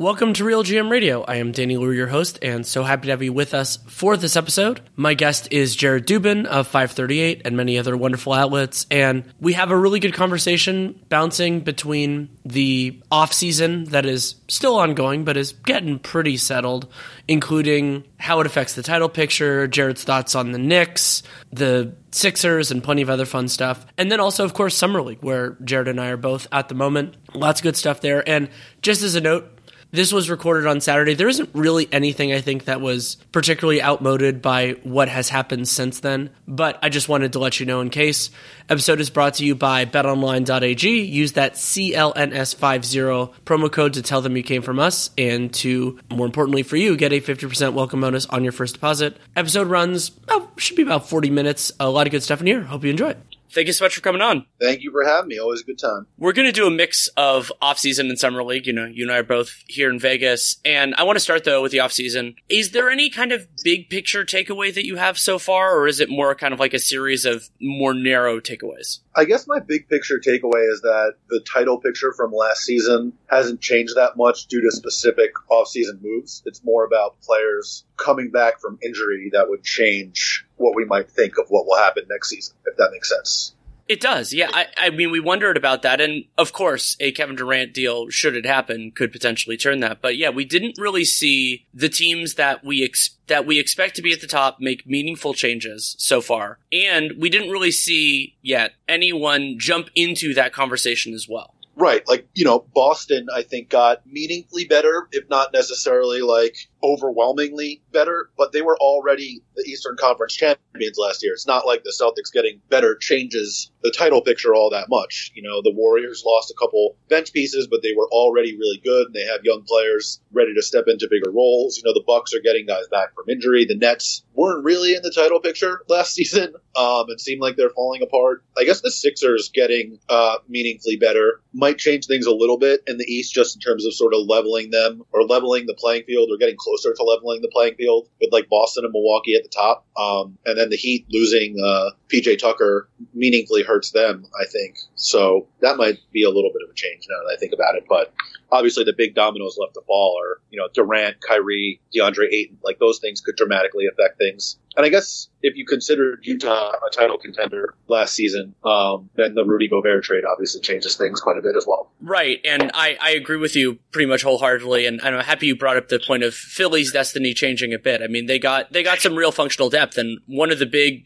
Welcome to Real GM Radio. I am Danny Leroux, your host, and so happy to have you with us for this episode. My guest is Jared Dubin of 538 and many other wonderful outlets, and we have a really good conversation bouncing between the off season that is still ongoing but is getting pretty settled, including how it affects the title picture, Jared's thoughts on the Knicks, the Sixers, and plenty of other fun stuff. And then also, of course, Summer League, where Jared and I are both at the moment. Lots of good stuff there. And just as a note, this was recorded on Saturday. There isn't really anything I think that was particularly outmoded by what has happened since then, but I just wanted to let you know in case. Episode is brought to you by betonline.ag. Use that CLNS50 promo code to tell them you came from us and to, more importantly for you, get a 50% welcome bonus on your first deposit. Episode runs, oh, should be about 40 minutes. A lot of good stuff in here. Hope you enjoy it. Thank you so much for coming on. Thank you for having me. Always a good time. We're going to do a mix of off-season and summer league. You know, you and I are both here in Vegas, and I want to start though with the off-season. Is there any kind of big picture takeaway that you have so far, or is it more kind of like a series of more narrow takeaways? I guess my big picture takeaway is that the title picture from last season hasn't changed that much due to specific off-season moves. It's more about players coming back from injury that would change what we might think of what will happen next season, if that makes sense. It does, yeah. I, I, mean, we wondered about that, and of course, a Kevin Durant deal, should it happen, could potentially turn that. But yeah, we didn't really see the teams that we ex- that we expect to be at the top make meaningful changes so far, and we didn't really see yet anyone jump into that conversation as well. Right, like you know, Boston, I think got meaningfully better, if not necessarily like overwhelmingly better, but they were already the Eastern Conference champions last year. It's not like the Celtics getting better changes the title picture all that much. You know, the Warriors lost a couple bench pieces, but they were already really good and they have young players ready to step into bigger roles. You know, the Bucks are getting guys back from injury. The Nets weren't really in the title picture last season. Um, it seemed like they're falling apart. I guess the Sixers getting uh, meaningfully better might change things a little bit in the East just in terms of sort of leveling them or leveling the playing field or getting close closer to leveling the playing field with like Boston and Milwaukee at the top. Um, and then the Heat losing uh, PJ Tucker meaningfully hurts them, I think. So that might be a little bit of a change now that I think about it. But obviously, the big dominoes left to fall are you know Durant, Kyrie, DeAndre Ayton. Like those things could dramatically affect things. And I guess if you considered Utah a title contender last season, um, then the Rudy Gobert trade obviously changes things quite a bit as well. Right, and I, I agree with you pretty much wholeheartedly. And I'm happy you brought up the point of Philly's destiny changing a bit. I mean, they got they got some real functional depth, and one of the big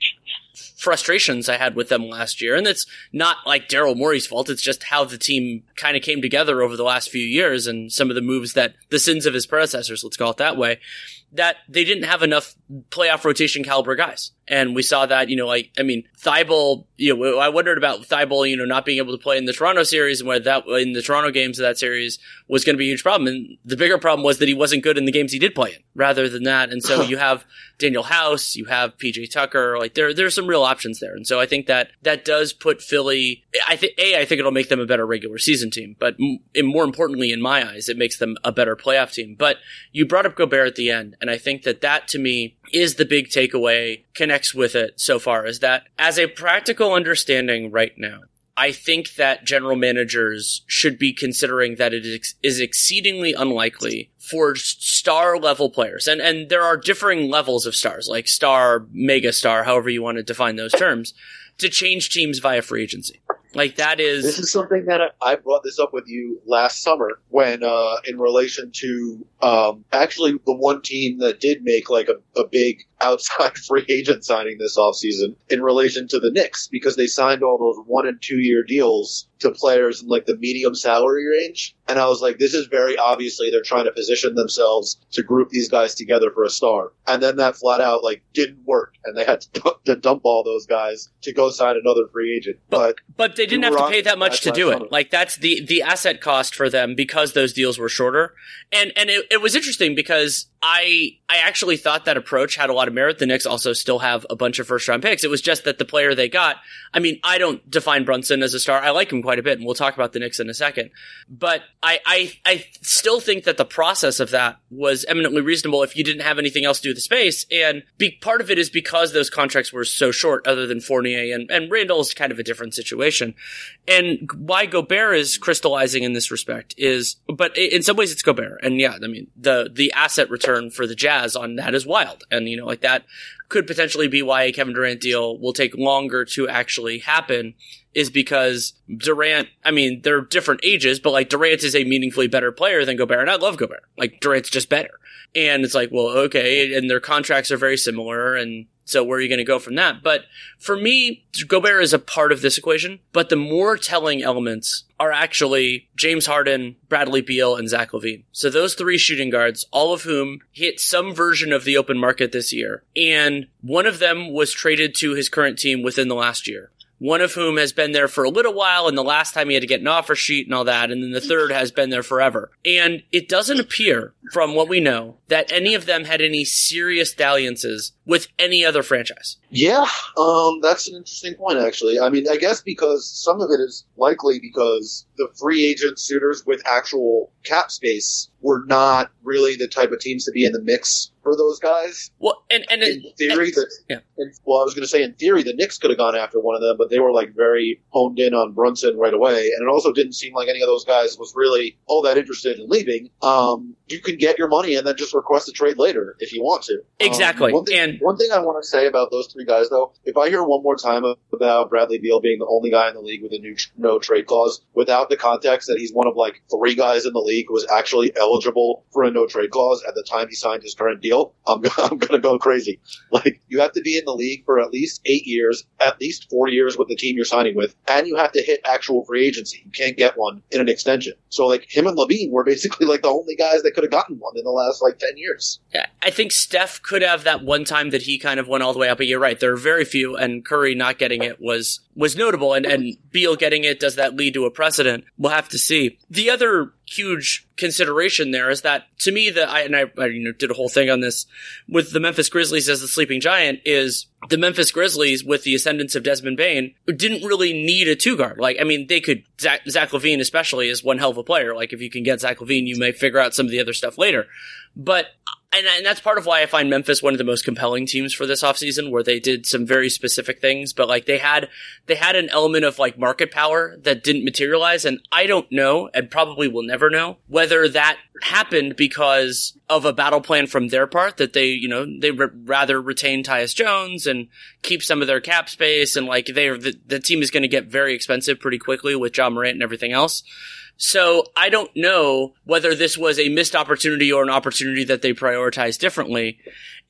frustrations I had with them last year. And it's not like Daryl Morey's fault. It's just how the team kind of came together over the last few years and some of the moves that the sins of his predecessors, let's call it that way, that they didn't have enough playoff rotation caliber guys. And we saw that, you know, like, I mean, Thybulle, you know, I wondered about Thybulle, you know, not being able to play in the Toronto series and where that, in the Toronto games of that series was going to be a huge problem. And the bigger problem was that he wasn't good in the games he did play in rather than that. And so you have Danuel House, you have PJ Tucker, like there, there's some real options there. And so I think that that does put Philly, I think, A, I think it'll make them a better regular season team, but m- more importantly, in my eyes, it makes them a better playoff team. But you brought up Gobert at the end. And I think that that to me is the big takeaway connects with it so far is that as a practical understanding right now, I think that general managers should be considering that it is exceedingly unlikely for star level players. And, and there are differing levels of stars, like star, mega star, however you want to define those terms. to change teams via free agency. Like that is this is something that I, brought this up with you last summer when, uh, in relation to um, actually the one team that did make like a, a big outside free agent signing this offseason in relation to the Knicks because they signed all those one and two year deals to players in like the medium salary range. And I was like, this is very obviously they're trying to position themselves to group these guys together for a star. And then that flat out like didn't work and they had to, to dump all those guys to go sign another free agent. But, but they didn't have to pay that much to do it. Like that's the, the asset cost for them because those deals were shorter. And, and it, it was interesting because I I actually thought that approach had a lot of merit. The Knicks also still have a bunch of first round picks. It was just that the player they got. I mean, I don't define Brunson as a star. I like him quite a bit, and we'll talk about the Knicks in a second. But I I, I still think that the process of that was eminently reasonable if you didn't have anything else to do with the space. And be, part of it is because those contracts were so short, other than Fournier and and Randle is kind of a different situation. And why Gobert is crystallizing in this respect is, but in some ways it's Gobert, and yeah, I mean the the asset return for the Jazz on that is wild. And, you know, like that could potentially be why a Kevin Durant deal will take longer to actually happen is because Durant, I mean, they're different ages, but like Durant is a meaningfully better player than Gobert. And I love Gobert. Like Durant's just better. And it's like, well, okay. And their contracts are very similar. And so where are you going to go from that? But for me, Gobert is a part of this equation, but the more telling elements are actually James Harden, Bradley Beal, and Zach LaVine. So those three shooting guards, all of whom hit some version of the open market this year. And one of them was traded to his current team within the last year one of whom has been there for a little while, and the last time he had to get an offer sheet and all that, and then the third has been there forever. And it doesn't appear, from what we know, that any of them had any serious dalliances with any other franchise. Yeah, um, that's an interesting point, actually. I mean, I guess because some of it is likely because the free agent suitors with actual cap space were not really the type of teams to be in the mix for those guys. Well, and, and in theory, and, the, yeah. In, well, I was going to say in theory, the Knicks could have gone after one of them, but they were like very honed in on Brunson right away, and it also didn't seem like any of those guys was really all that interested in leaving. Um, you can get your money and then just request a trade later if you want to. Exactly. Um, one thing, and one thing I want to say about those three guys, though, if I hear one more time about Bradley Beal being the only guy in the league with a new no trade clause, without the context that he's one of like three guys in the league who was actually eligible for a no trade clause at the time he signed his current deal, I'm, I'm going to go crazy. Like, you have to be in the league for at least eight years, at least four years with the team you're signing with, and you have to hit actual free agency. You can't get one in an extension. So, like, him and LaVine were basically like the only guys that could have gotten one in the last like 10 years. Yeah, I think Steph could have that one time that he kind of went all the way up, but you're right. There are very few, and Curry not getting it was was notable, and, and Beal getting it, does that lead to a precedent? We'll have to see. The other huge consideration there is that to me that I and I, I, you know did a whole thing on this with the Memphis Grizzlies as the sleeping giant is the Memphis Grizzlies with the ascendance of Desmond Bane didn't really need a two guard. Like I mean they could Zach, Zach LaVine especially is one hell of a player. Like if you can get Zach LaVine, you may figure out some of the other stuff later. But and, and that's part of why I find Memphis one of the most compelling teams for this offseason, where they did some very specific things, but like they had they had an element of like market power that didn't materialize, and I don't know, and probably will never know whether that happened because of a battle plan from their part that they you know they rather retain Tyus Jones and keep some of their cap space, and like they the, the team is going to get very expensive pretty quickly with Ja Morant and everything else. So I don't know whether this was a missed opportunity or an opportunity that they prioritized differently.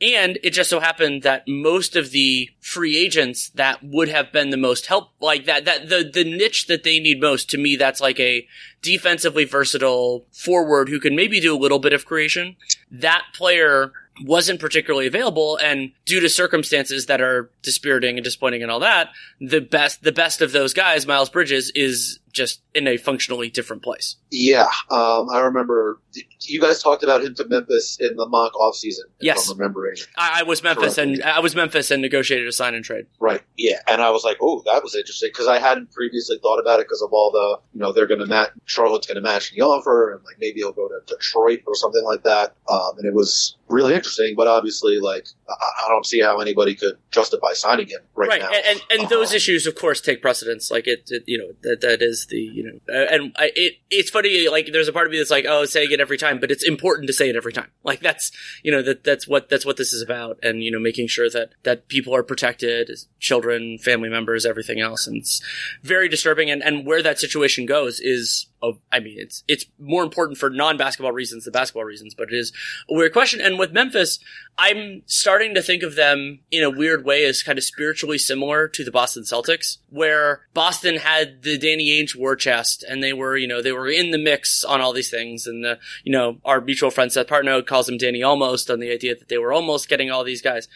And it just so happened that most of the free agents that would have been the most help, like that, that the, the niche that they need most, to me, that's like a defensively versatile forward who can maybe do a little bit of creation. That player wasn't particularly available and due to circumstances that are dispiriting and disappointing and all that the best the best of those guys miles bridges is just in a functionally different place yeah um, i remember you guys talked about him to memphis in the mock offseason yes i'm remembering I, I, was memphis correctly. and i was memphis and negotiated a sign and trade right yeah and i was like oh that was interesting because i hadn't previously thought about it because of all the you know they're going to match charlotte's going to match the offer and like maybe he'll go to detroit or something like that um, and it was really interesting, but obviously, like, I, don't see how anybody could justify signing him right, right. now. And, and, and those issues, of course, take precedence. Like, it, it, you know, that, that is The you know, uh, and I, it it's funny. Like there's a part of me that's like, oh, saying it every time, but it's important to say it every time. Like that's you know that that's what that's what this is about, and you know, making sure that that people are protected, children, family members, everything else, and it's very disturbing. And and where that situation goes is of, I mean, it's it's more important for non-basketball reasons than basketball reasons, but it is a weird question. And with Memphis, I'm starting to think of them in a weird way as kind of spiritually similar to the Boston Celtics, where Boston had the Danny Ainge war chest, and they were, you know, they were in the mix on all these things. And the, you know, our mutual friend Seth Partnow calls him Danny almost on the idea that they were almost getting all these guys.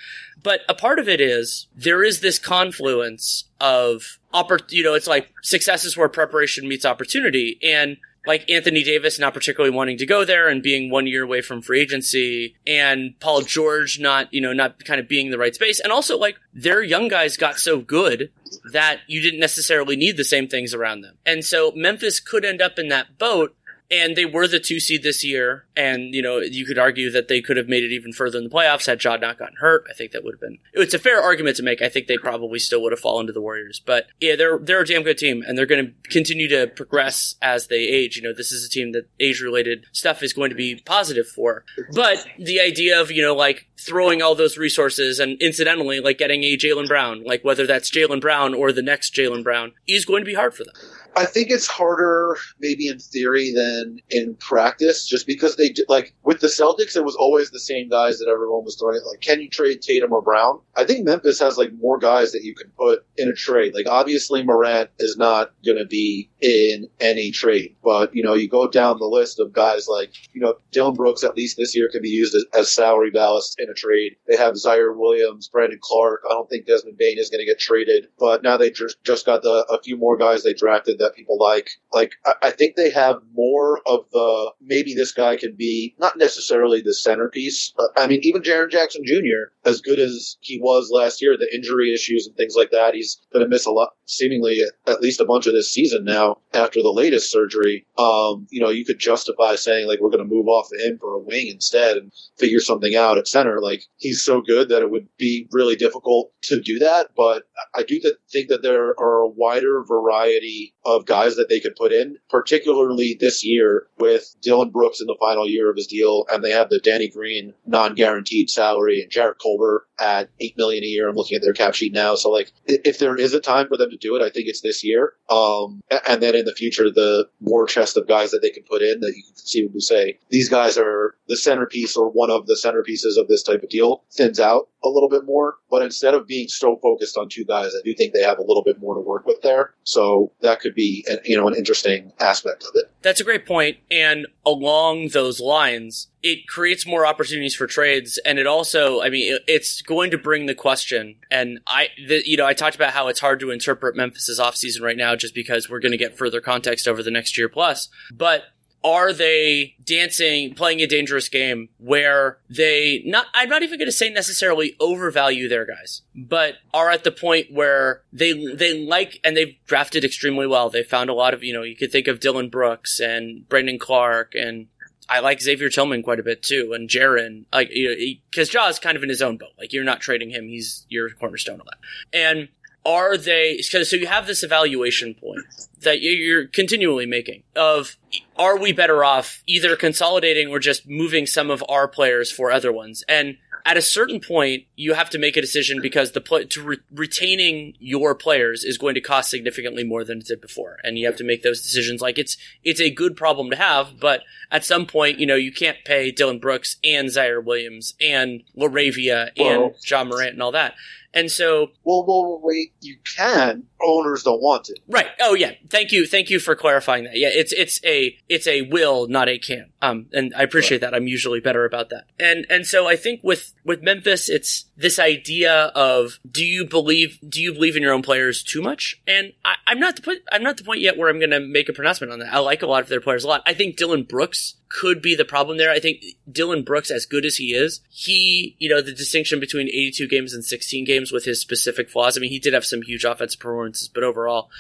But a part of it is there is this confluence of oppor- you know, it's like success is where preparation meets opportunity. And like Anthony Davis not particularly wanting to go there and being one year away from free agency and Paul George not, you know, not kind of being the right space. And also like their young guys got so good that you didn't necessarily need the same things around them. And so Memphis could end up in that boat and they were the two seed this year. And, you know, you could argue that they could have made it even further in the playoffs had Ja not gotten hurt. I think that would have been, it's a fair argument to make. I think they probably still would have fallen to the Warriors. But yeah, they're, they're a damn good team and they're going to continue to progress as they age. You know, this is a team that age related stuff is going to be positive for. But the idea of, you know, like throwing all those resources and incidentally, like getting a Jaylen Brown, like whether that's Jaylen Brown or the next Jaylen Brown is going to be hard for them. I think it's harder, maybe in theory, than in practice, just because they like with the Celtics, it was always the same guys that everyone was throwing. Like, can you trade Tatum or Brown? I think Memphis has like more guys that you can put in a trade. Like, obviously, Morant is not going to be in any trade, but you know, you go down the list of guys like you know Dillon Brooks. At least this year can be used as, as salary ballast in a trade. They have Ziaire Williams, Brandon Clarke. I don't think Desmond Bane is going to get traded, but now they just just got the a few more guys they drafted that people like. Like, I, I think they have more of the maybe this guy could be not necessarily the centerpiece. I mean, even Jaren Jackson Jr., as good as he was last year, the injury issues and things like that, he's going to miss a lot, seemingly at least a bunch of this season now after the latest surgery. Um, you know, you could justify saying like we're going to move off of him for a wing instead and figure something out at center. Like he's so good that it would be really difficult to do that. But I do think that there are a wider variety of guys that they could put in, particularly this year with Dillon Brooks in the final year of his deal, and they have the Danny Green non-guaranteed salary and Jarrett Culver at eight million a year. I'm looking at their cap sheet now, so like if there is a time for them to do it, I think it's this year. Um, and then in the future, the war chest of guys that they can put in that you can conceivably say these guys are the centerpiece or one of the centerpieces of this type of deal thins out a little bit more. But instead of being so focused on two guys, I do think they have a little bit more to work with there. So that could be, an, you know, an interesting aspect of it. That's a great point. And along those lines, it creates more opportunities for trades. And it also, I mean, it's going to bring the question. And I, the, you know, I talked about how it's hard to interpret Memphis's offseason right now just because we're going to get further context over the next year plus. But are they dancing, playing a dangerous game where they not, I'm not even going to say necessarily overvalue their guys, but are at the point where they, they like, and they've drafted extremely well. They found a lot of, you know, you could think of Dillon Brooks and Brandon Clarke and I like Xavier Tillman quite a bit too, and Jaren, like, because you know, is kind of in his own boat. Like, you're not trading him; he's your cornerstone of that. And are they? So you have this evaluation point that you're continually making of are we better off either consolidating or just moving some of our players for other ones and at a certain point you have to make a decision because the play, to re- retaining your players is going to cost significantly more than it did before. And you have to make those decisions. Like it's it's a good problem to have but at some point you know you can't pay Dillon Brooks and Ziaire Williams and LaRavia and Ja Morant and all that and so, well, well, wait, you can. Owners don't want it. Right. Oh, yeah. Thank you. Thank you for clarifying that. Yeah, it's it's a it's a will, not a can. Um, and I appreciate right. that. I'm usually better about that. And and so I think with with Memphis, it's this idea of do you believe do you believe in your own players too much? And I, I'm not the point. I'm not the point yet where I'm going to make a pronouncement on that. I like a lot of their players a lot. I think Dillon Brooks could be the problem there. I think Dillon Brooks, as good as he is, he, you know, the distinction between 82 games and 16 games with his specific flaws. I mean, he did have some huge offensive performances, but overall,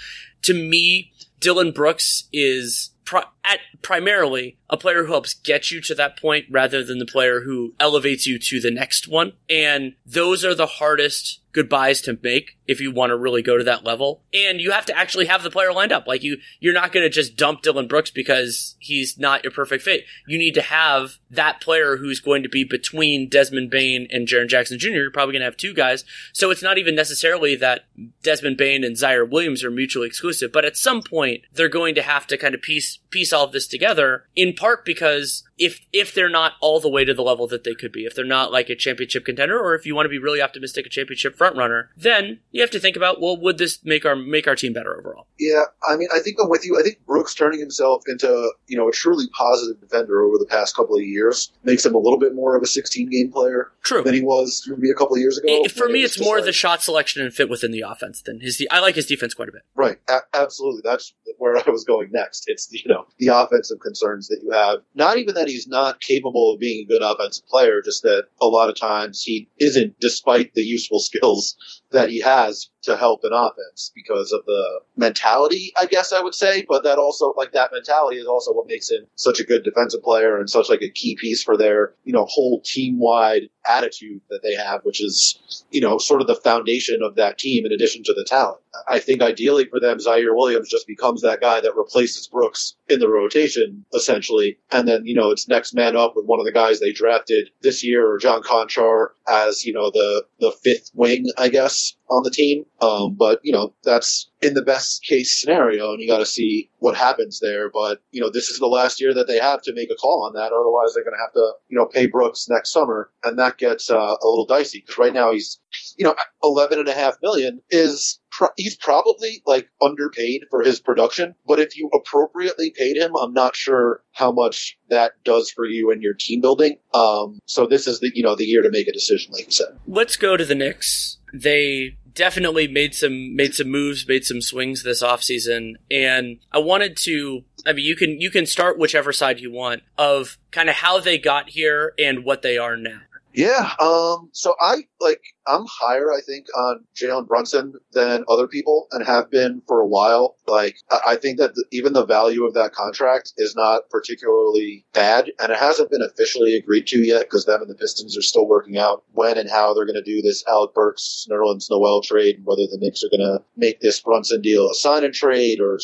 to me, Dillon Brooks is pri- at primarily a player who helps get you to that point rather than the player who elevates you to the next one. And those are the hardest goodbyes to make if you want to really go to that level. And you have to actually have the player lined up. Like you, you're not going to just dump Dillon Brooks because he's not your perfect fit. You need to have that player who's going to be between Desmond Bane and Jaren Jackson Jr. You're probably going to have two guys. So it's not even necessarily that Desmond Bane and Ziaire Williams are mutually exclusive, but at some point they're going to have to kind of piece piece all of this together in part because if if they're not all the way to the level that they could be, if they're not like a championship contender, or if you want to be really optimistic, a championship front runner, then you have to think about well, would this make our make our team better overall? Yeah, I mean, I think I'm with you. I think Brooks turning himself into you know a truly positive defender over the past couple of years makes him a little bit more of a 16 game player True. than he was maybe a couple of years ago. It- for me, it's more like- the shot selection and fit within the offense than his. De- I like his defense quite a bit. Right, a- absolutely. That's where I was going next. It's you know the offensive concerns that you have. Not even that he's not capable of being a good offensive player, just that a lot of times he isn't, despite the useful skills that he has to help an offense because of the mentality, I guess I would say. But that also, like that mentality, is also what makes him such a good defensive player and such like a key piece for their you know whole team wide attitude that they have, which is you know sort of the foundation of that team in addition to the talent. I think ideally for them, Ziaire Williams just becomes that guy that replaces Brooks in the rotation, essentially. And then, you know, it's next man up with one of the guys they drafted this year, or John Konchar, as, you know, the, the fifth wing, I guess, on the team. Um, but, you know, that's in the best case scenario, and you got to see what happens there. But, you know, this is the last year that they have to make a call on that. Otherwise, they're going to have to, you know, pay Brooks next summer. And that gets uh, a little dicey because right now he's, you know, 11 and a half million is he's probably like underpaid for his production. But if you appropriately paid him, I'm not sure how much that does for you and your team building. Um, so this is the, you know, the year to make a decision, like you said. Let's go to the Knicks. They definitely made some made some moves, made some swings this offseason. And I wanted to I mean you can you can start whichever side you want of kind of how they got here and what they are now. Yeah. Um, so I like, I'm higher, I think, on Jalen Brunson than other people and have been for a while. Like, I think that the, even the value of that contract is not particularly bad and it hasn't been officially agreed to yet because them and the Pistons are still working out when and how they're going to do this Alec Burks, Nerlens Noel trade and whether the Knicks are going to make this Brunson deal a sign and trade or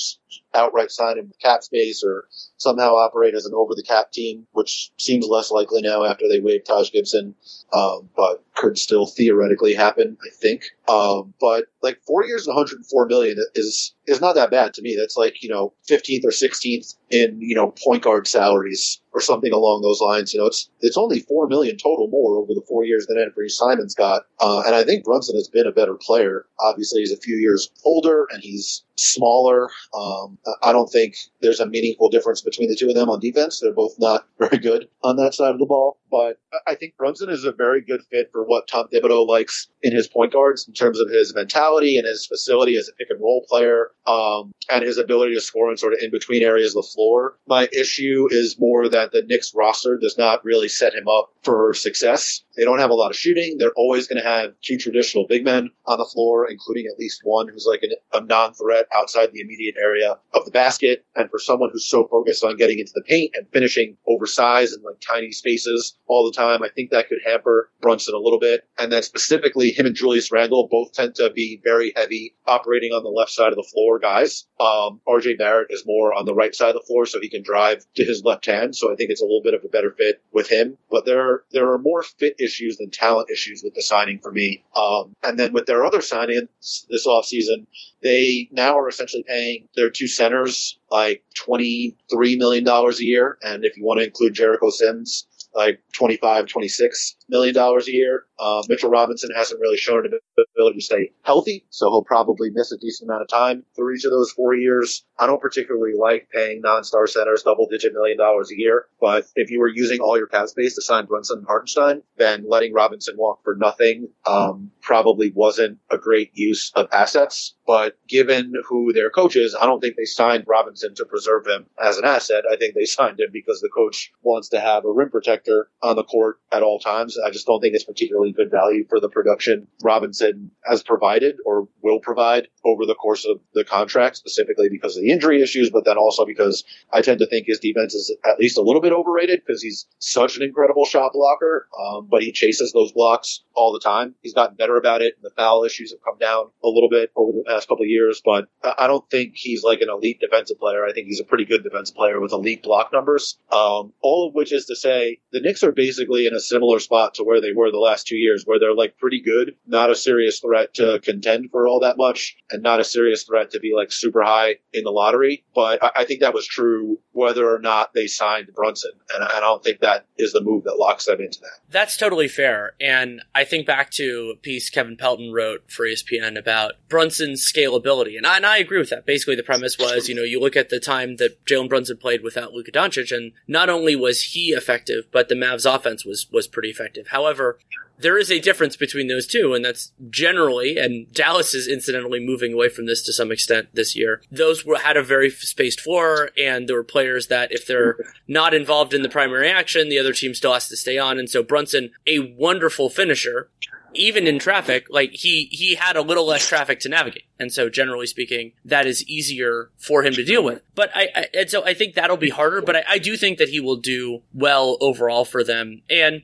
outright sign him with cap space or somehow operate as an over the cap team, which seems less likely now after they waived Taj Gibson, um, but could still theoretically happen, I think. Um, but like four years and 104 million is is not that bad to me. That's like you know 15th or 16th in you know point guard salaries or something along those lines. You know, it's it's only four million total more over the four years than Anfernee Simons got, uh, and I think Brunson has been a better player. Obviously, he's a few years older and he's smaller. Um, I don't think there's a meaningful difference between the two of them on defense. They're both not very good on that side of the ball, but I- I think Brunson is a very good fit for what Tom Thibodeau likes in his point guards in terms of his mentality and his facility as a pick and roll player, um, and his ability to score in sort of in between areas of the floor. My issue is more that the Knicks roster does not really set him up for success. They don't have a lot of shooting. They're always going to have two traditional big men on the floor, including at least one who's like an, a non-threat outside the immediate area of the basket. And for someone who's so focused on getting into the paint and finishing oversized and like tiny spaces all the time, I think that could hamper Brunson a little bit. And then specifically, him and Julius Randle both tend to be very heavy operating on the left side of the floor guys. Um, RJ Barrett is more on the right side of the floor, so he can drive to his left hand. So I think it's a little bit of a better fit with him. But there, there are more fit issues than talent issues with the signing for me. Um, and then with their other signings this offseason, they now are essentially paying their two centers like $23 million a year. And if you want to include Jericho Sims, like 25, 26 million dollars a year. Uh, Mitchell Robinson hasn't really shown an ability to stay healthy, so he'll probably miss a decent amount of time through each of those four years. I don't particularly like paying non-star centers double digit million dollars a year, but if you were using all your cap space to sign Brunson and Hartenstein, then letting Robinson walk for nothing, um, probably wasn't a great use of assets. But given who their coach is, I don't think they signed Robinson to preserve him as an asset. I think they signed him because the coach wants to have a rim protector on the court at all times I just don't think it's particularly good value for the production Robinson has provided or will provide over the course of the contract, specifically because of the injury issues, but then also because I tend to think his defense is at least a little bit overrated because he's such an incredible shot blocker, um, but he chases those blocks all the time. He's gotten better about it, and the foul issues have come down a little bit over the past couple of years, but I don't think he's like an elite defensive player. I think he's a pretty good defensive player with elite block numbers. Um, all of which is to say the Knicks are basically in a similar spot to where they were the last two years, where they're like pretty good, not a serious threat to contend for all that much, and not a serious threat to be like super high in the lottery. But I, I think that was true whether or not they signed Brunson, and I don't think that is the move that locks them into that. That's totally fair, and I think back to a piece Kevin Pelton wrote for ESPN about Brunson's scalability, and I, and I agree with that. Basically, the premise was, you know, you look at the time that Jalen Brunson played without Luka Doncic, and not only was he effective, but the Mavs offense was was pretty effective. However, there is a difference between those two, and that's generally, and Dallas is incidentally moving away from this to some extent this year. Those were, had a very spaced floor, and there were players that if they're not involved in the primary action, the other team still has to stay on. And so Brunson, a wonderful finisher, even in traffic, like he he had a little less traffic to navigate, and so generally speaking, that is easier for him to deal with. But I, I and so I think that'll be harder. But I, I do think that he will do well overall for them, and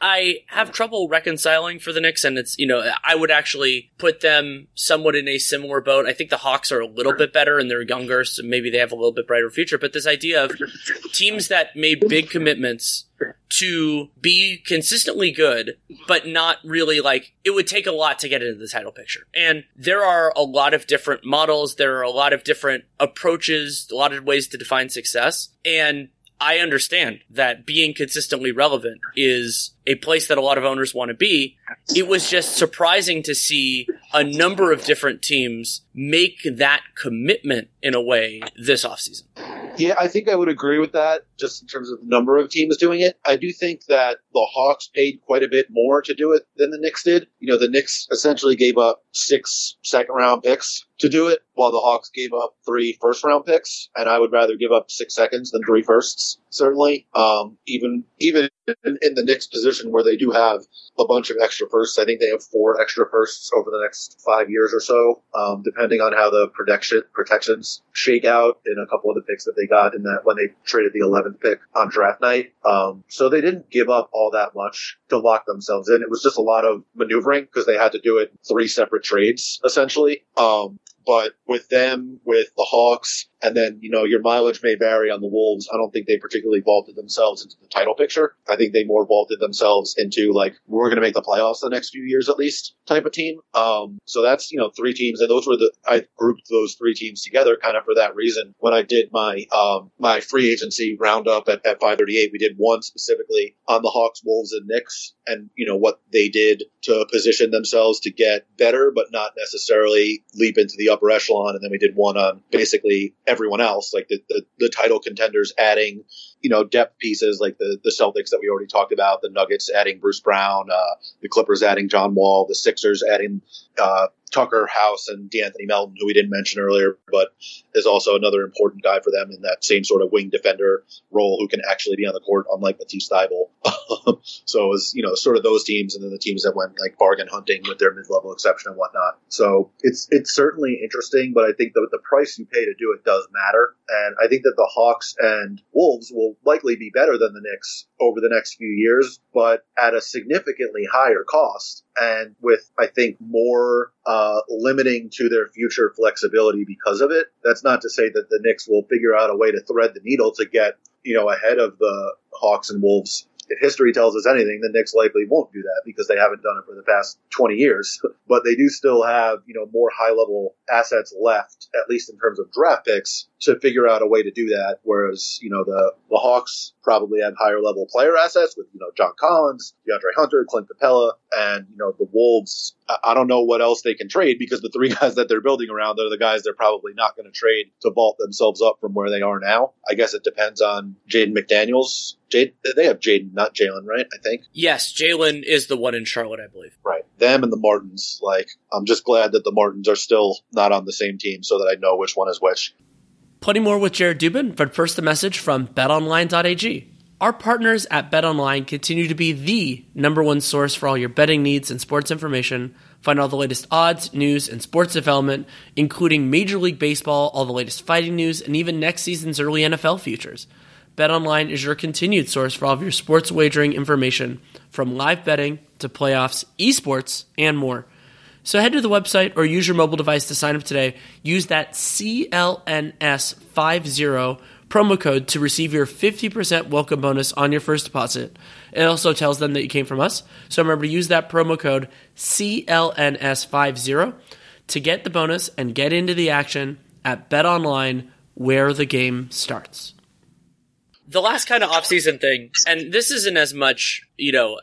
I have trouble reconciling for the Knicks, and it's you know I would actually put them somewhat in a similar boat. I think the Hawks are a little bit better and they're younger, so maybe they have a little bit brighter future. But this idea of teams that made big commitments to be consistently good, but not really like it would take a lot to get into the title picture. And there are a lot of different models. There are a lot of different approaches, a lot of ways to define success. And I understand that being consistently relevant is a place that a lot of owners want to be. It was just surprising to see a number of different teams make that commitment in a way this offseason. Yeah, I think I would agree with that just in terms of the number of teams doing it. I do think that the Hawks paid quite a bit more to do it than the Knicks did. You know, the Knicks essentially gave up six second round picks to do it, while the Hawks gave up three first round picks. And I would rather give up six seconds than three firsts, certainly. Um, even, even in, in the Knicks position where they do have a bunch of extra firsts. I think they have four extra firsts over the next five years or so, um, depending on how the protection protections shake out in a couple of the picks that they got in that when they traded the 11th pick on draft night. Um, so they didn't give up all that much to lock themselves in. It was just a lot of maneuvering because they had to do it three separate trades essentially. Um, but with them, with the Hawks, and then, you know, your mileage may vary on the Wolves. I don't think they particularly vaulted themselves into the title picture. I think they more vaulted themselves into like, we're going to make the playoffs the next few years at least type of team. Um, so that's, you know, three teams. And those were the, I grouped those three teams together kind of for that reason. When I did my, um, my free agency roundup at, at 538, we did one specifically on the Hawks, Wolves, and Knicks and, you know, what they did to position themselves to get better, but not necessarily leap into the upper echelon. And then we did one on basically everyone else, like the, the, the title contenders adding, you know, depth pieces like the, the Celtics that we already talked about, the Nuggets adding Bruce Brown, uh, the Clippers adding John Wall, the Sixers adding, uh, Tucker House and De'Anthony Melton, who we didn't mention earlier, but is also another important guy for them in that same sort of wing defender role who can actually be on the court, unlike Matisse Thybulle. so it was, you know, sort of those teams and then the teams that went like bargain hunting with their mid-level exception and whatnot. So it's, it's certainly interesting, but I think that the price you pay to do it does matter. And I think that the Hawks and Wolves likely be better than the Knicks over the next few years, but at a significantly higher cost and with, I think, more uh, limiting to their future flexibility because of it. That's not to say that the Knicks will figure out a way to thread the needle to get, you know, ahead of the Hawks and Wolves if history tells us anything, the Knicks likely won't do that because they haven't done it for the past 20 years. But they do still have, you know, more high level assets left, at least in terms of draft picks, to figure out a way to do that. Whereas, you know, the, the Hawks probably have higher level player assets with, you know, John Collins, DeAndre Hunter, Clint Capela, and, you know, the Wolves. I don't know what else they can trade because the three guys that they're building around are the guys they're probably not going to trade to vault themselves up from where they are now. I guess it depends on Jaden McDaniels. Jade, they have Jaden, not Jalen, right? I think. Yes, Jalen is the one in Charlotte, I believe. Right. Them and the Martins. Like, I'm just glad that the Martins are still not on the same team so that I know which one is which. Plenty more with Jared Dubin, but first a message from betonline.ag. Our partners at BetOnline continue to be the number one source for all your betting needs and sports information. Find all the latest odds, news, and sports development, including Major League Baseball, all the latest fighting news, and even next season's early NFL futures. BetOnline is your continued source for all of your sports wagering information, from live betting to playoffs, esports, and more. So head to the website or use your mobile device to sign up today. Use that CLNS50 promo code to receive your 50% welcome bonus on your first deposit. It also tells them that you came from us. So remember to use that promo code CLNS50 to get the bonus and get into the action at BetOnline where the game starts the last kind of off-season thing, and this isn't as much, you know,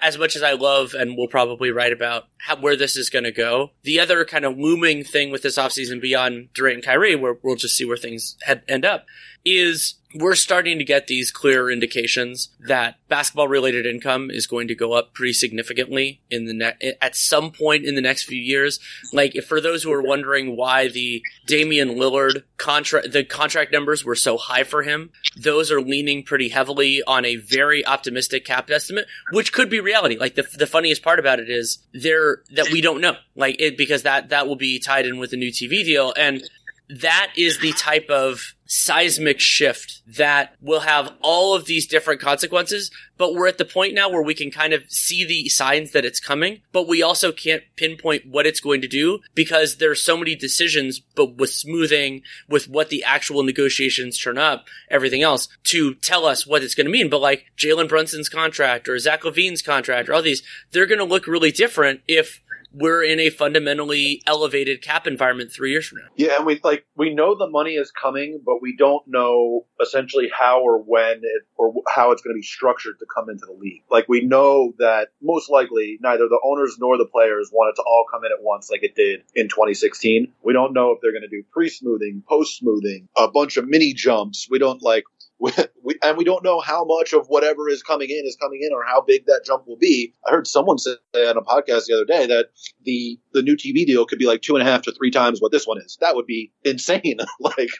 as much as I love and we'll probably write about how, where this is going to go. The other kind of looming thing with this off-season beyond Durant and Kyrie, where we'll just see where things head, end up, is we're starting to get these clear indications that basketball related income is going to go up pretty significantly in the ne- at some point in the next few years. Like for those who are wondering why the Damian Lillard contract the contract numbers were so high for him, those are leaning pretty heavily on a very optimistic cap estimate, which could be reality. Like the the funniest part about it is there that we don't know. Like it because that that will be tied in with the new TV deal and that is the type of seismic shift that will have all of these different consequences. But we're at the point now where we can kind of see the signs that it's coming, but we also can't pinpoint what it's going to do because there are so many decisions, but with smoothing, with what the actual negotiations turn up, everything else to tell us what it's going to mean. But like Jalen Brunson's contract or Zach LaVine's contract or all these, they're going to look really different if we're in a fundamentally elevated cap environment three years from now. Yeah, and we like we know the money is coming, but we don't know essentially how or when it, or how it's going to be structured to come into the league. Like we know that most likely neither the owners nor the players want it to all come in at once, like it did in 2016. We don't know if they're going to do pre-smoothing, post-smoothing, a bunch of mini jumps. We don't like we, we, and we don't know how much of whatever is coming in is coming in or how big that jump will be. I heard someone say on a podcast the other day that the the new TV deal could be like two and a half to three times what this one is. That would be insane. like,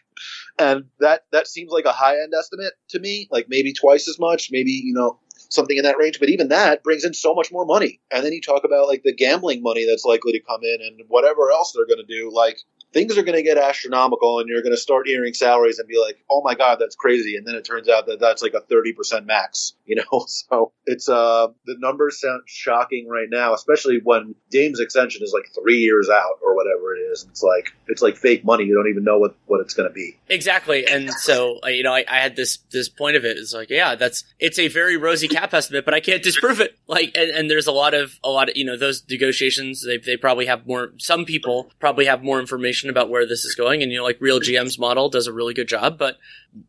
and that that seems like a high end estimate to me. Like maybe twice as much, maybe you know something in that range. But even that brings in so much more money. And then you talk about like the gambling money that's likely to come in and whatever else they're going to do. Like things are going to get astronomical and you're going to start hearing salaries and be like, oh my God, that's crazy. And then it turns out that that's like a 30% max, you know? So it's, uh, the numbers sound shocking right now, especially when Dame's extension is like three years out or whatever it is. It's like, it's like fake money. You don't even know what, what it's going to be. Exactly. And so, you know, I, I had this, this point of it. It's like, yeah, that's, it's a very rosy cap estimate, but I can't disprove it. Like, and, and there's a lot of, a lot of, you know, those negotiations, they, they probably have more, some people probably have more information about where this is going. And, you know, like Real GM's model does a really good job, but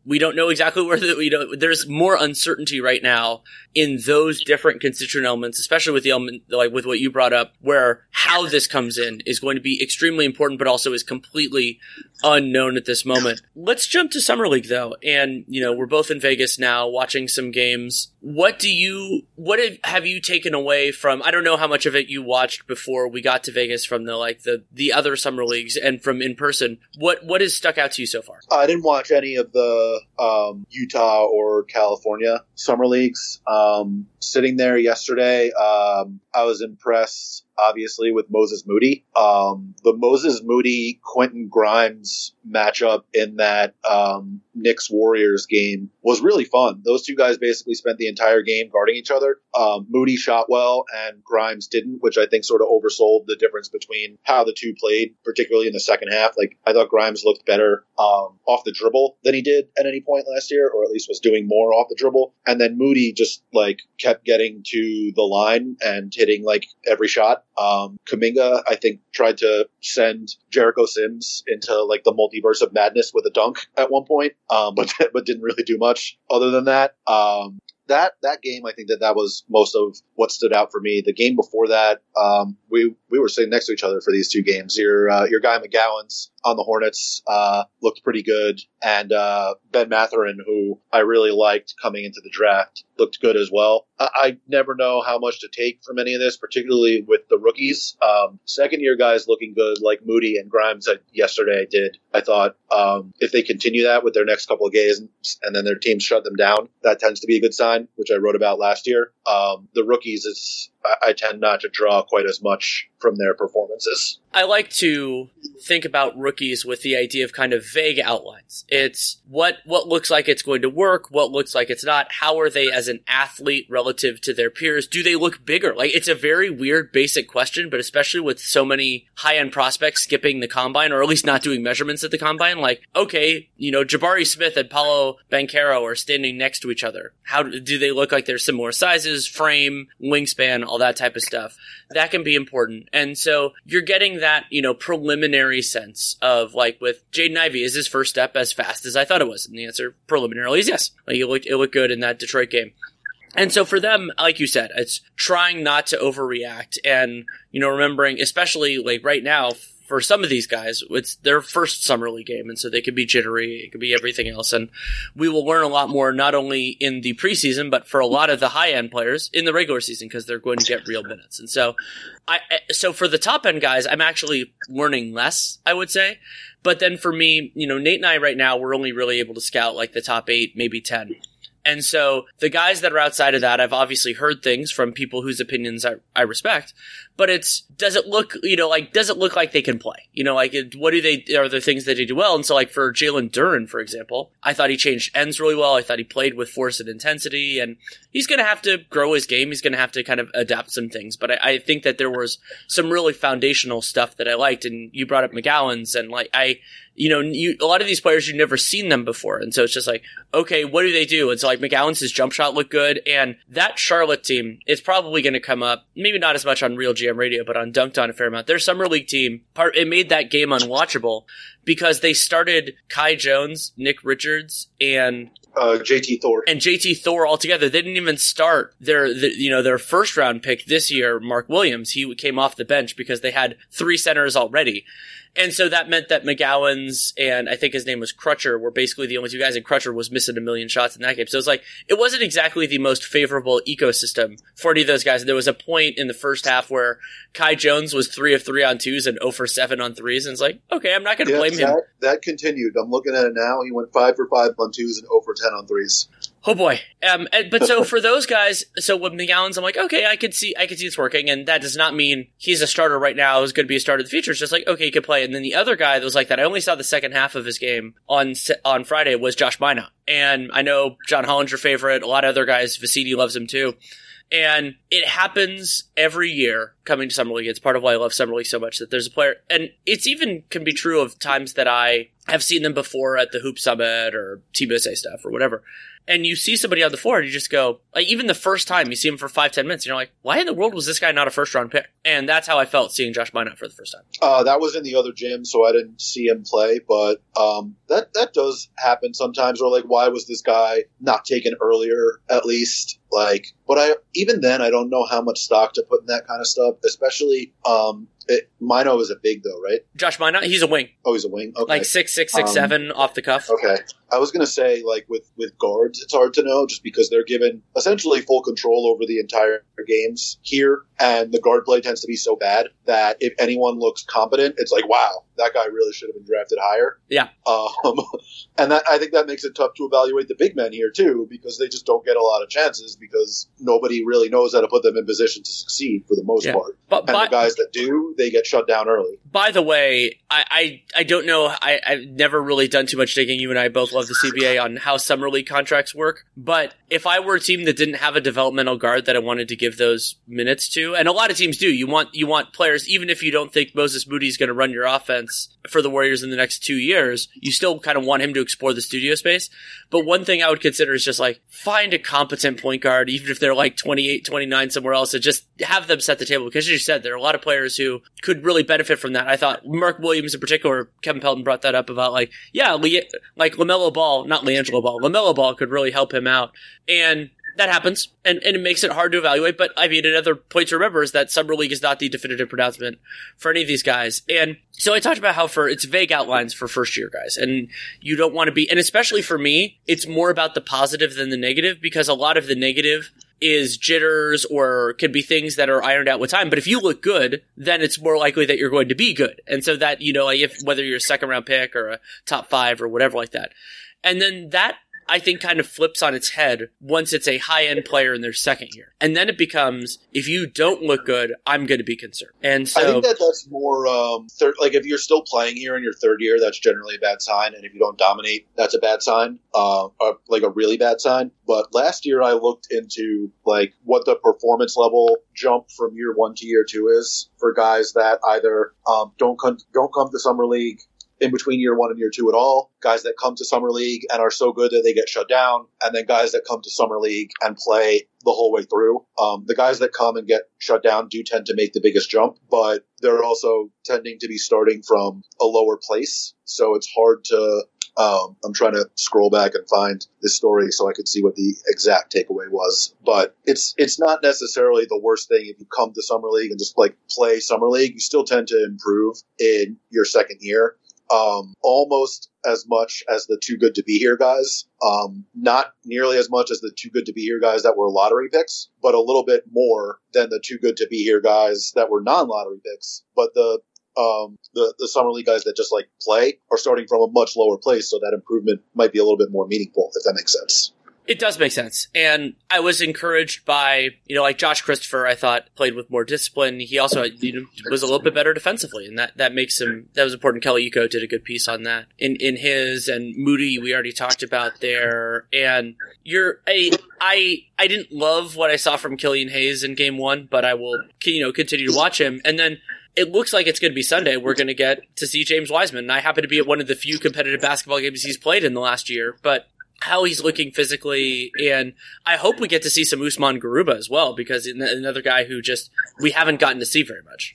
we don't know exactly where the, don't. there's more uncertainty right now in those different constituent elements, especially with the element, like with what you brought up, where how this comes in is going to be extremely important, but also is completely unknown at this moment. Let's jump to Summer League though. And, you know, we're both in Vegas now watching some games. What do you, what have you taken away from, I don't know how much of it you watched before we got to Vegas from the, like the, the other Summer Leagues and from in person. What, what has stuck out to you so far? I didn't watch any of the, um, Utah or California Summer Leagues. Um, sitting there yesterday, um, I was impressed obviously with Moses Moody. Um, the Moses Moody Quentin Grimes matchup in that um, Knicks Warriors game was really fun. Those two guys basically spent the entire game guarding each other. Um, Moody shot well and Grimes didn't, which I think sort of oversold the difference between how the two played, particularly in the second half. Like I thought Grimes looked better um, off the dribble than he did at any point last year, or at least was doing more off the dribble. And then Moody just like kept getting to the line and hitting like every shot. Um, Kuminga, I think, tried to send Jericho Sims into like the multiverse of madness with a dunk at one point, um, but but didn't really do much other than that. Um, that that game, I think that that was most of what stood out for me. The game before that, um, we we were sitting next to each other for these two games. Your uh, your guy McGowan's on the Hornets uh, looked pretty good, and uh, Ben Mathurin, who I really liked coming into the draft, looked good as well. I, I never know how much to take from any of this, particularly with the rookies. Um, second year guys looking good, like Moody and Grimes. I, yesterday I did. I thought um, if they continue that with their next couple of games, and then their teams shut them down, that tends to be a good sign, which I wrote about last year. Um, the rookies is I, tend not to draw quite as much from their performances. I like to think about rookies with the idea of kind of vague outlines. It's what what looks like it's going to work, what looks like it's not. How are they as an athlete relative to their peers? Do they look bigger? Like it's a very weird basic question, but especially with so many high-end prospects skipping the combine or at least not doing measurements at the combine, like okay, you know, Jabari Smith and Paolo Banchero are standing next to each other. How do they look like they're similar sizes, frame, wingspan, all that type of stuff? That can be important. And so you're getting that, you know, preliminary sense of like with Jaden Ivey, is his first step as fast as I thought it was? And the answer preliminarily is yes. Like it looked, it looked good in that Detroit game. And so for them, like you said, it's trying not to overreact and, you know, remembering, especially like right now, for some of these guys, it's their first summer league game, and so they could be jittery. It could be everything else, and we will learn a lot more not only in the preseason, but for a lot of the high end players in the regular season because they're going to get real minutes. And so, I so for the top end guys, I'm actually learning less, I would say. But then for me, you know, Nate and I right now, we're only really able to scout like the top eight, maybe ten. And so the guys that are outside of that, I've obviously heard things from people whose opinions I, I respect, but it's, does it look, you know, like, does it look like they can play? You know, like, what do they, are the things that they do well? And so like for Jalen Duren, for example, I thought he changed ends really well. I thought he played with force and intensity and he's going to have to grow his game. He's going to have to kind of adapt some things, but I, I think that there was some really foundational stuff that I liked. And you brought up McGowens and like, I, you know, you, a lot of these players, you've never seen them before. And so it's just like, okay, what do they do? And so like McGowens his jump shot looked good. And that Charlotte team is probably going to come up, maybe not as much on Real GM radio, but on Dunked On a fair amount. Their summer league team, part, it made that game unwatchable because they started Kai Jones, Nick Richards, and uh, JT Thor and JT Thor all together. They didn't even start their, the, you know, their first round pick this year, Mark Williams. He came off the bench because they had three centers already. And so that meant that McGowens and I think his name was Crutcher were basically the only two guys, and Crutcher was missing a million shots in that game. So it's like, it wasn't exactly the most favorable ecosystem for any of those guys. And There was a point in the first half where Kai Jones was three of three on twos and 0 for 7 on threes. And it's like, okay, I'm not going to Yeah, blame that, him. That continued. I'm looking at it now. He went five for five on twos and 0 for 10 on threes. Oh boy. Um, and- but so for those guys, so with McGowens, I'm like, okay, I could see, I could see it's working, and that does not mean he's a starter right now. Is going to be a starter in the future. It's just like, okay, he could play. And then the other guy that was like that, I only saw the second half of his game on on Friday was Josh Minott, and I know John Holland's your favorite. A lot of other guys, Vecenie loves him too. And it happens every year coming to Summer League. It's part of why I love Summer League so much that there's a player, and it's even can be true of times that I have seen them before at the Hoop Summit or TBSA stuff or whatever. And you see somebody on the floor and you just go, like, even the first time you see him for five, ten minutes, you're like, why in the world was this guy not a first round pick? And that's how I felt seeing Josh Minott for the first time. Uh, that was in the other gym, so I didn't see him play. But um, that that does happen sometimes. Or like, why was this guy not taken earlier? At least, like, but I even then I don't know how much stock to put in that kind of stuff. Especially, um, it, Minott is a big though, right? Josh Minott, he's a wing, Oh, he's a wing. Okay. like six, six, six, Um, seven off the cuff. Okay. I was going to say, like, with, with guards, it's hard to know just because they're given essentially full control over the entire games here. And the guard play tends to be so bad that if anyone looks competent, it's like, wow, that guy really should have been drafted higher. Yeah. Um, and that, I think that makes it tough to evaluate the big men here, too, because they just don't get a lot of chances because nobody really knows how to put them in position to succeed for the most Yeah. part. But And by, the guys that do, they get shut down early. by the way, I, I, I don't know. I, I've never really done too much digging. You and I both love the CBA on how summer league contracts work. But if I were a team that didn't have a developmental guard that I wanted to give those minutes to, and a lot of teams do, you want you want players, even if you don't think Moses Moody is going to run your offense for the Warriors in the next two years, you still kind of want him to explore the studio space. But one thing I would consider is just like find a competent point guard, even if they're like 28, 29 somewhere else, and just have them set the table. Because as you said, there are a lot of players who could really benefit from that. I thought Mark Williams in particular, Kevin Pelton brought that up about like, yeah, Le- like LaMelo Ball, not LiAngelo Ball, LaMelo Ball could really help him out. And that happens, and, and it makes it hard to evaluate. But I mean, another point to remember is that summer league is not the definitive pronouncement for any of these guys. And so I talked about how for it's vague outlines for first year guys, and you don't want to be, and especially for me, it's more about the positive than the negative because a lot of the negative is jitters or could be things that are ironed out with time. But if you look good, then it's more likely that you're going to be good. And so that, you know, if whether you're a second round pick or a top five or whatever like that. And then that I think kind of flips on its head once it's a high end player in their second year. And then it becomes, if you don't look good, I'm going to be concerned. And so I think that that's more um, third. Like if you're still playing here in your third year, that's generally a bad sign. And if you don't dominate, that's a bad sign. Uh, or like a really bad sign. But last year I looked into like what the performance level jump from year one to year two is for guys that either um, don't come don't come to summer league in between year one and year two at all. Guys that come to summer league and are so good that they get shut down, and then guys that come to summer league and play the whole way through. Um, the guys that come and get shut down do tend to make the biggest jump, but they're also tending to be starting from a lower place. So it's hard to. Um, I'm trying to scroll back and find this story so I could see what the exact takeaway was. But it's it's not necessarily the worst thing if you come to summer league and just like play summer league. You still tend to improve in your second year um, almost as much as the too good to be here guys. Um, not nearly as much as the too good to be here guys that were lottery picks, but a little bit more than the too good to be here guys that were non lottery picks. But the um, the the summer league guys that just like play are starting from a much lower place, so that improvement might be a little bit more meaningful, if that makes sense. It does make sense. And I was encouraged by, you know, like Josh Christopher, I thought played with more discipline. He also you know, was a little bit better defensively. And that, that makes him, that was important. Kelly Iko did a good piece on that in, in his and Moody, we already talked about there. And you're, I, I, I didn't love what I saw from Killian Hayes in game one, but I will, you know, continue to watch him. And then it looks like it's going to be Sunday. We're going to get to see James Wiseman. And I happen to be at one of the few competitive basketball games he's played in the last year, but how he's looking physically, and I hope we get to see some Usman Garuba as well, because another guy who just we haven't gotten to see very much.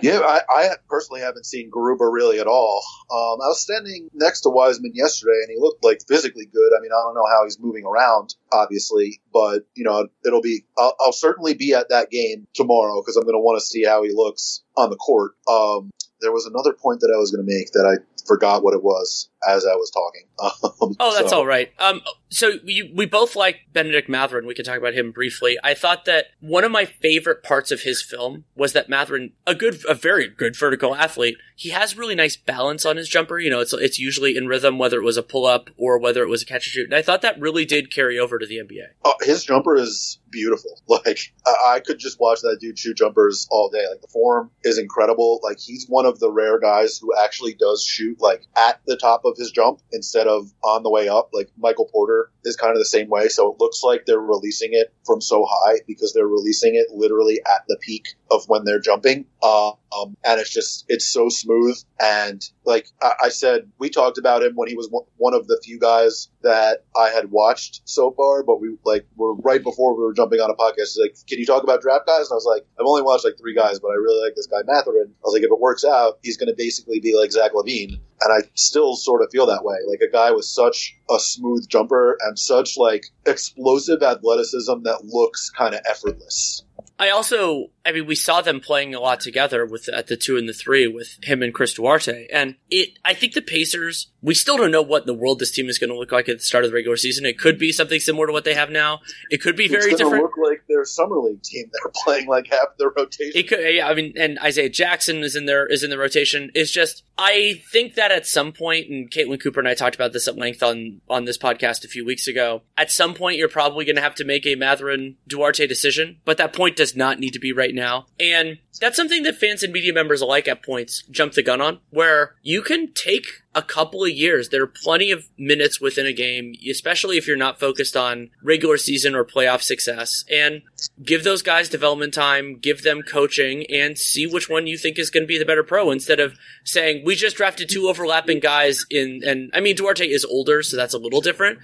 Yeah, I, I personally haven't seen Garuba really at all. Um, I was standing next to Wiseman yesterday, and he looked like physically good. I mean, I don't know how he's moving around, obviously, but you know, it'll be. I'll, I'll certainly be at that game tomorrow because I'm going to want to see how he looks on the court. Um, there was another point that I was going to make that I forgot what it was as I was talking. Um, oh, that's so. all right. Um, so you, we both like Benedict Mathurin. We can talk about him briefly. I thought that one of my favorite parts of his film was that Mathurin, a good, a very good vertical athlete, he has really nice balance on his jumper. You know, it's it's usually in rhythm, whether it was a pull up or whether it was a catch and shoot. And I thought that really did carry over to the NBA. Oh, his jumper is beautiful. Like I could just watch that dude shoot jumpers all day. Like the form is incredible. Like he's one of the rare guys who actually does shoot like at the top of his jump instead of on the way up. Like Michael Porter is kind of the same way. So it looks like they're releasing it from so high because they're releasing it literally at the peak of when they're jumping. Um, and it's just, it's so smooth. And like I, I said, we talked about him when he was one of the few guys that I had watched so far, but we like were right before we were jumping on a podcast. He's like, can you talk about draft guys? And I was like, I've only watched like three guys, but I really like this guy Mathurin. I was like, if it works out, he's going to basically be like Zach LaVine. And I still sort of feel that way. Like a guy with such a smooth jumper and such like explosive athleticism that looks kind of effortless. I also, I mean, we saw them playing a lot together with at the two and the three with him and Chris Duarte, and it. I think the Pacers. We still don't know what in the world this team is going to look like at the start of the regular season. It could be something similar to what they have now. It could be very it's different. Look like their summer league team. They're playing like half their rotation. It could. Yeah, I mean, and Isaiah Jackson is in there. Is in the rotation. It's just. I think that at some point, and Caitlin Cooper and I talked about this at length on on this podcast a few weeks ago. At some point, you're probably going to have to make a Mathurin Duarte decision, but that point does not need to be right now. And that's something that fans and media members alike at points jump the gun on, where you can take a couple of years. There are plenty of minutes within a game, especially if you're not focused on regular season or playoff success, and give those guys development time, give them coaching, and see which one you think is going to be the better pro instead of saying, we just drafted two overlapping guys in, and I mean, Duarte is older, so that's a little different.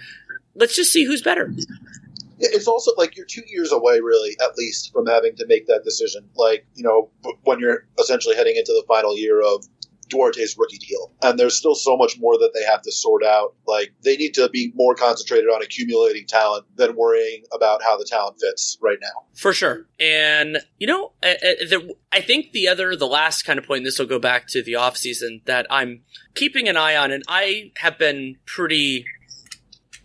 Let's just see who's better it's also like you're two years away, really, at least, from having to make that decision. Like, you know, when you're essentially heading into the final year of Duarte's rookie deal. And there's still so much more that they have to sort out. Like they need to be more concentrated on accumulating talent than worrying about how the talent fits right now. For sure. And, you know, I, think the other, the last kind of point, this will go back to the offseason that I'm keeping an eye on, and I have been pretty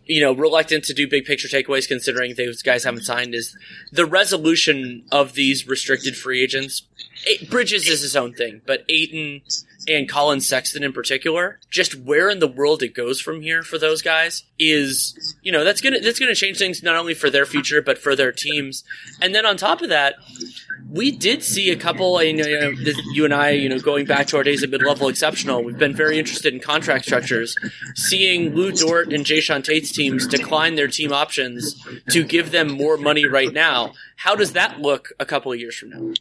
you know, reluctant to do big picture takeaways considering those guys haven't signed is the resolution of these restricted free agents. Bridges is his own thing, but Ayton and Collin Sexton in particular, just where in the world it goes from here for those guys is, you know, that's gonna that's gonna change things not only for their future but for their teams. And then on top of that, we did see a couple. You know, you and I, you know, going back to our days at mid-level exceptional, we've been very interested in contract structures. Seeing Lu Dort and Jae'Sean Tate's teams decline their team options to give them more money right now. How does that look a couple of years from now?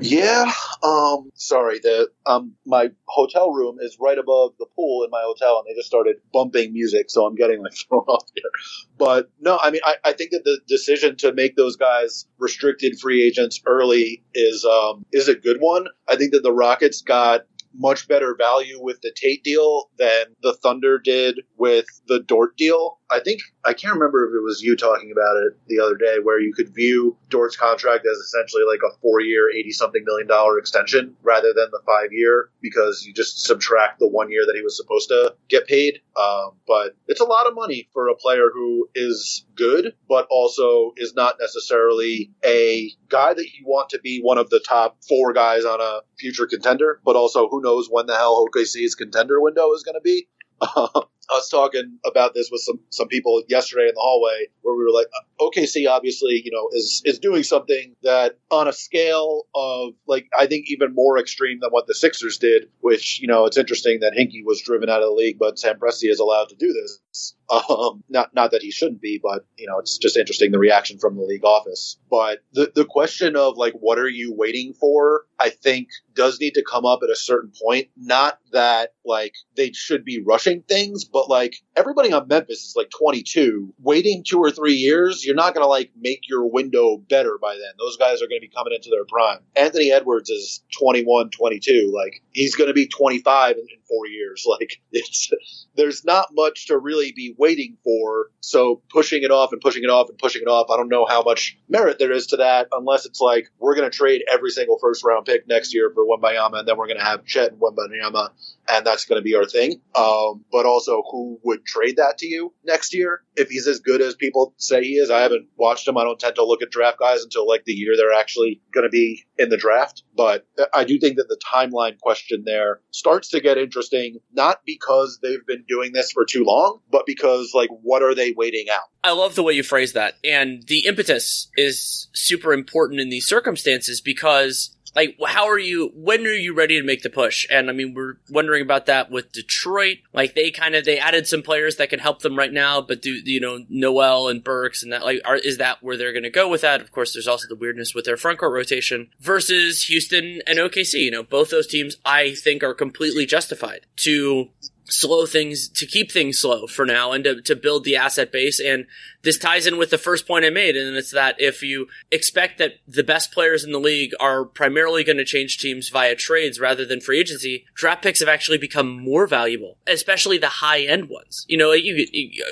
Yeah. Um. Sorry. The um. My hotel room is right above the pool in my hotel, and they just started bumping music, so I'm getting like thrown off here. But no, I mean, I, I think that the decision to make those guys restricted free agents early is um is a good one. I think that the Rockets got much better value with the Tate deal than the Thunder did with the Dort deal. I think I can't remember if it was you talking about it the other day, where you could view Dort's contract as essentially like a four-year, eighty-something million dollar extension rather than the five-year, because you just subtract the one year that he was supposed to get paid. Um, but it's a lot of money for a player who is good, but also is not necessarily a guy that you want to be one of the top four guys on a future contender, but also who knows when the hell OKC's contender window is going to be. Was talking about this with some some people yesterday in the hallway where we were like, uh, OKC obviously, you know, is is doing something that on a scale of like I think even more extreme than what the Sixers did. Which you know, it's interesting that Hinkie was driven out of the league, but Sam Presti is allowed to do this. Um, not not that he shouldn't be, but you know, it's just interesting the reaction from the league office. But the the question of like, what are you waiting for? I think does need to come up at a certain point. Not that like they should be rushing things, but like everybody on Memphis is like 22. Waiting two or three years, you're not going to like make your window better by then. Those guys are going to be coming into their prime. Anthony Edwards is 21, 22. Like he's going to be 25 in, in four years. Like it's there's not much to really be waiting for. So pushing it off and pushing it off and pushing it off, I don't know how much merit there is to that unless it's like we're going to trade every single first round pick next year for Wembanyama and then we're going to have Chet and Wembanyama and that's going to be our thing. Um, but also, who would trade that to you next year if he's as good as people say he is? I haven't watched him. I don't tend to look at draft guys until like the year they're actually going to be in the draft. But I do think that the timeline question there starts to get interesting, not because they've been doing this for too long, but because like, what are they waiting out? I love the way you phrase that. And the impetus is super important in these circumstances because like how are you when are you ready to make the push? And i mean we're wondering about that with detroit. Like they kind of they added some players that can help them right now but do you know noel and burks and that like are, is that where they're going to go with that? Of course there's also the weirdness with their front court rotation versus houston and okc you know both those teams i think are completely justified to slow things to keep things slow for now and to, to build the asset base. And this ties in with the first point i made and it's that if you expect that the best players in the league are primarily going to change teams via trades rather than free agency draft picks have actually become more valuable especially the high end ones. You know you,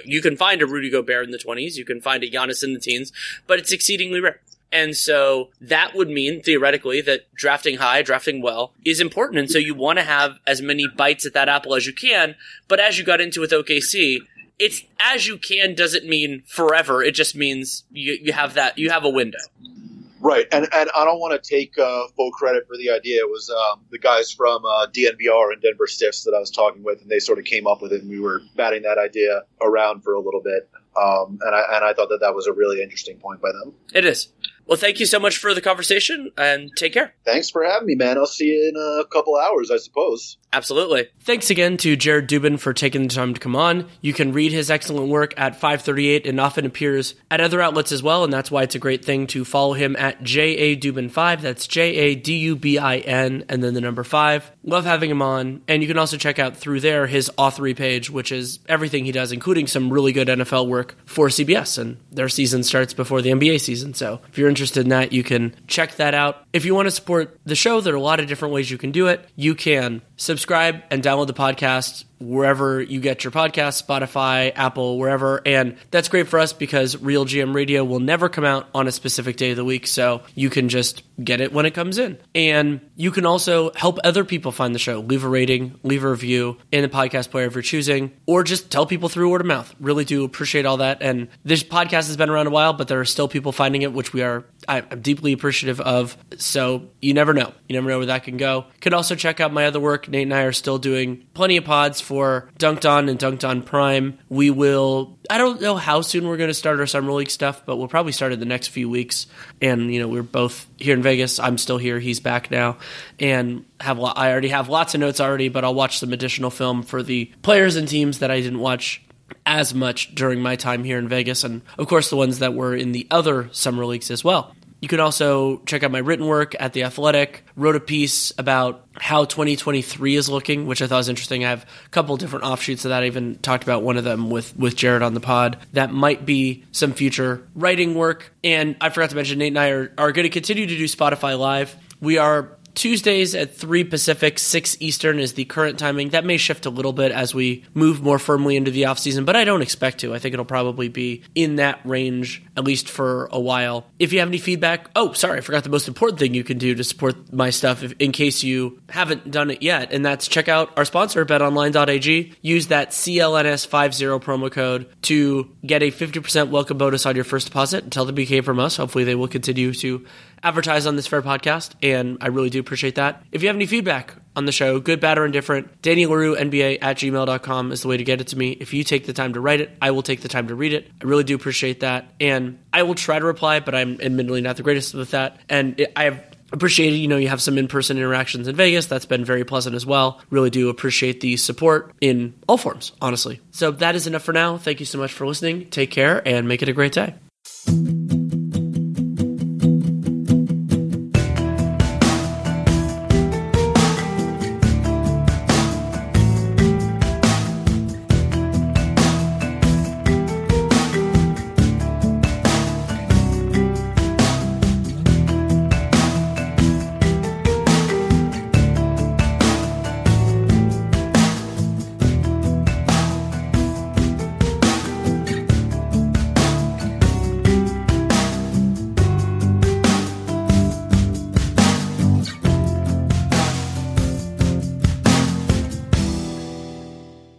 you can find a rudy gobert in the 20s you can find a Giannis in the teens but it's exceedingly rare and so that would mean theoretically that drafting high, drafting well is important. And so you want to have as many bites at that apple as you can. But as you got into with OKC, it's as you can doesn't mean forever. It just means you, you have that, you have a window. Right, and and I don't want to take uh, full credit for the idea. It was um, the guys from uh, DNVR and Denver Stiffs that I was talking with, and they sort of came up with it, and we were batting that idea around for a little bit. Um, and I and I thought that that was a really interesting point by them. It is. Well, thank you so much for the conversation and take care. Thanks for having me, man. I'll see you in a couple hours, I suppose. Absolutely. Thanks again to Jared Dubin for taking the time to come on. You can read his excellent work at 538 and often appears at other outlets as well, and that's why it's a great thing to follow him at JA Dubin5. That's J A D U B I N and then the number 5. Love having him on. And you can also check out through there his authory page, which is everything he does, including some really good NFL work for CBS. And their season starts before the NBA season. So if you're interested in that, you can check that out. If you want to support the show, there are a lot of different ways you can do it. You can subscribe and download the podcast wherever you get your podcast, Spotify, Apple, wherever. And that's great for us because Real GM Radio will never come out on a specific day of the week. So you can just get it when it comes in. And you can also help other people find the show. Leave a rating, leave a review in the podcast player if you're choosing, or just tell people through word of mouth. Really do appreciate all that. And this podcast has been around a while, but there are still people finding it, which we are I'm deeply appreciative of. So you never know. You never know where that can go. Could also check out my other work. Nate and I are still doing plenty of pods for Dunked On and Dunked On Prime. We will, I don't know how soon we're going to start our Summer League stuff, but we'll probably start in the next few weeks. And, you know, we're both here in Vegas. I'm still here. He's back now. And have I already have lots of notes already, but I'll watch some additional film for the players and teams that I didn't watch as much during my time here in Vegas, and of course the ones that were in the other summer leagues as well. You can also check out my written work at The Athletic. Wrote a piece about how 2023 is looking, which I thought was interesting. I have a couple different offshoots of that. I even talked about one of them with, with Jared on the pod. That might be some future writing work. And I forgot to mention, Nate and I are, are going to continue to do Spotify Live. We are Tuesdays at 3 Pacific, 6 Eastern is the current timing. That may shift a little bit as we move more firmly into the off season, but I don't expect to. I think it'll probably be in that range at least for a while. If you have any feedback, oh, sorry, I forgot the most important thing you can do to support my stuff if, in case you haven't done it yet, and that's check out our sponsor, betonline.ag. Use that CLNS50 promo code to get a 50% welcome bonus on your first deposit and tell them you came from us. Hopefully, they will continue to advertise on this fair podcast, and I really do appreciate that. If you have any feedback on the show, good, bad, or indifferent, Danny Leroux, NBA at gmail.com is the way to get it to me. If you take the time to write it, I will take the time to read it. I really do appreciate that. And I will try to reply, but I'm admittedly not the greatest with that. And it, I have appreciated you know you have some in-person interactions in vegas that's been very pleasant as well really do appreciate the support in all forms honestly so that is enough for now thank you so much for listening take care and make it a great day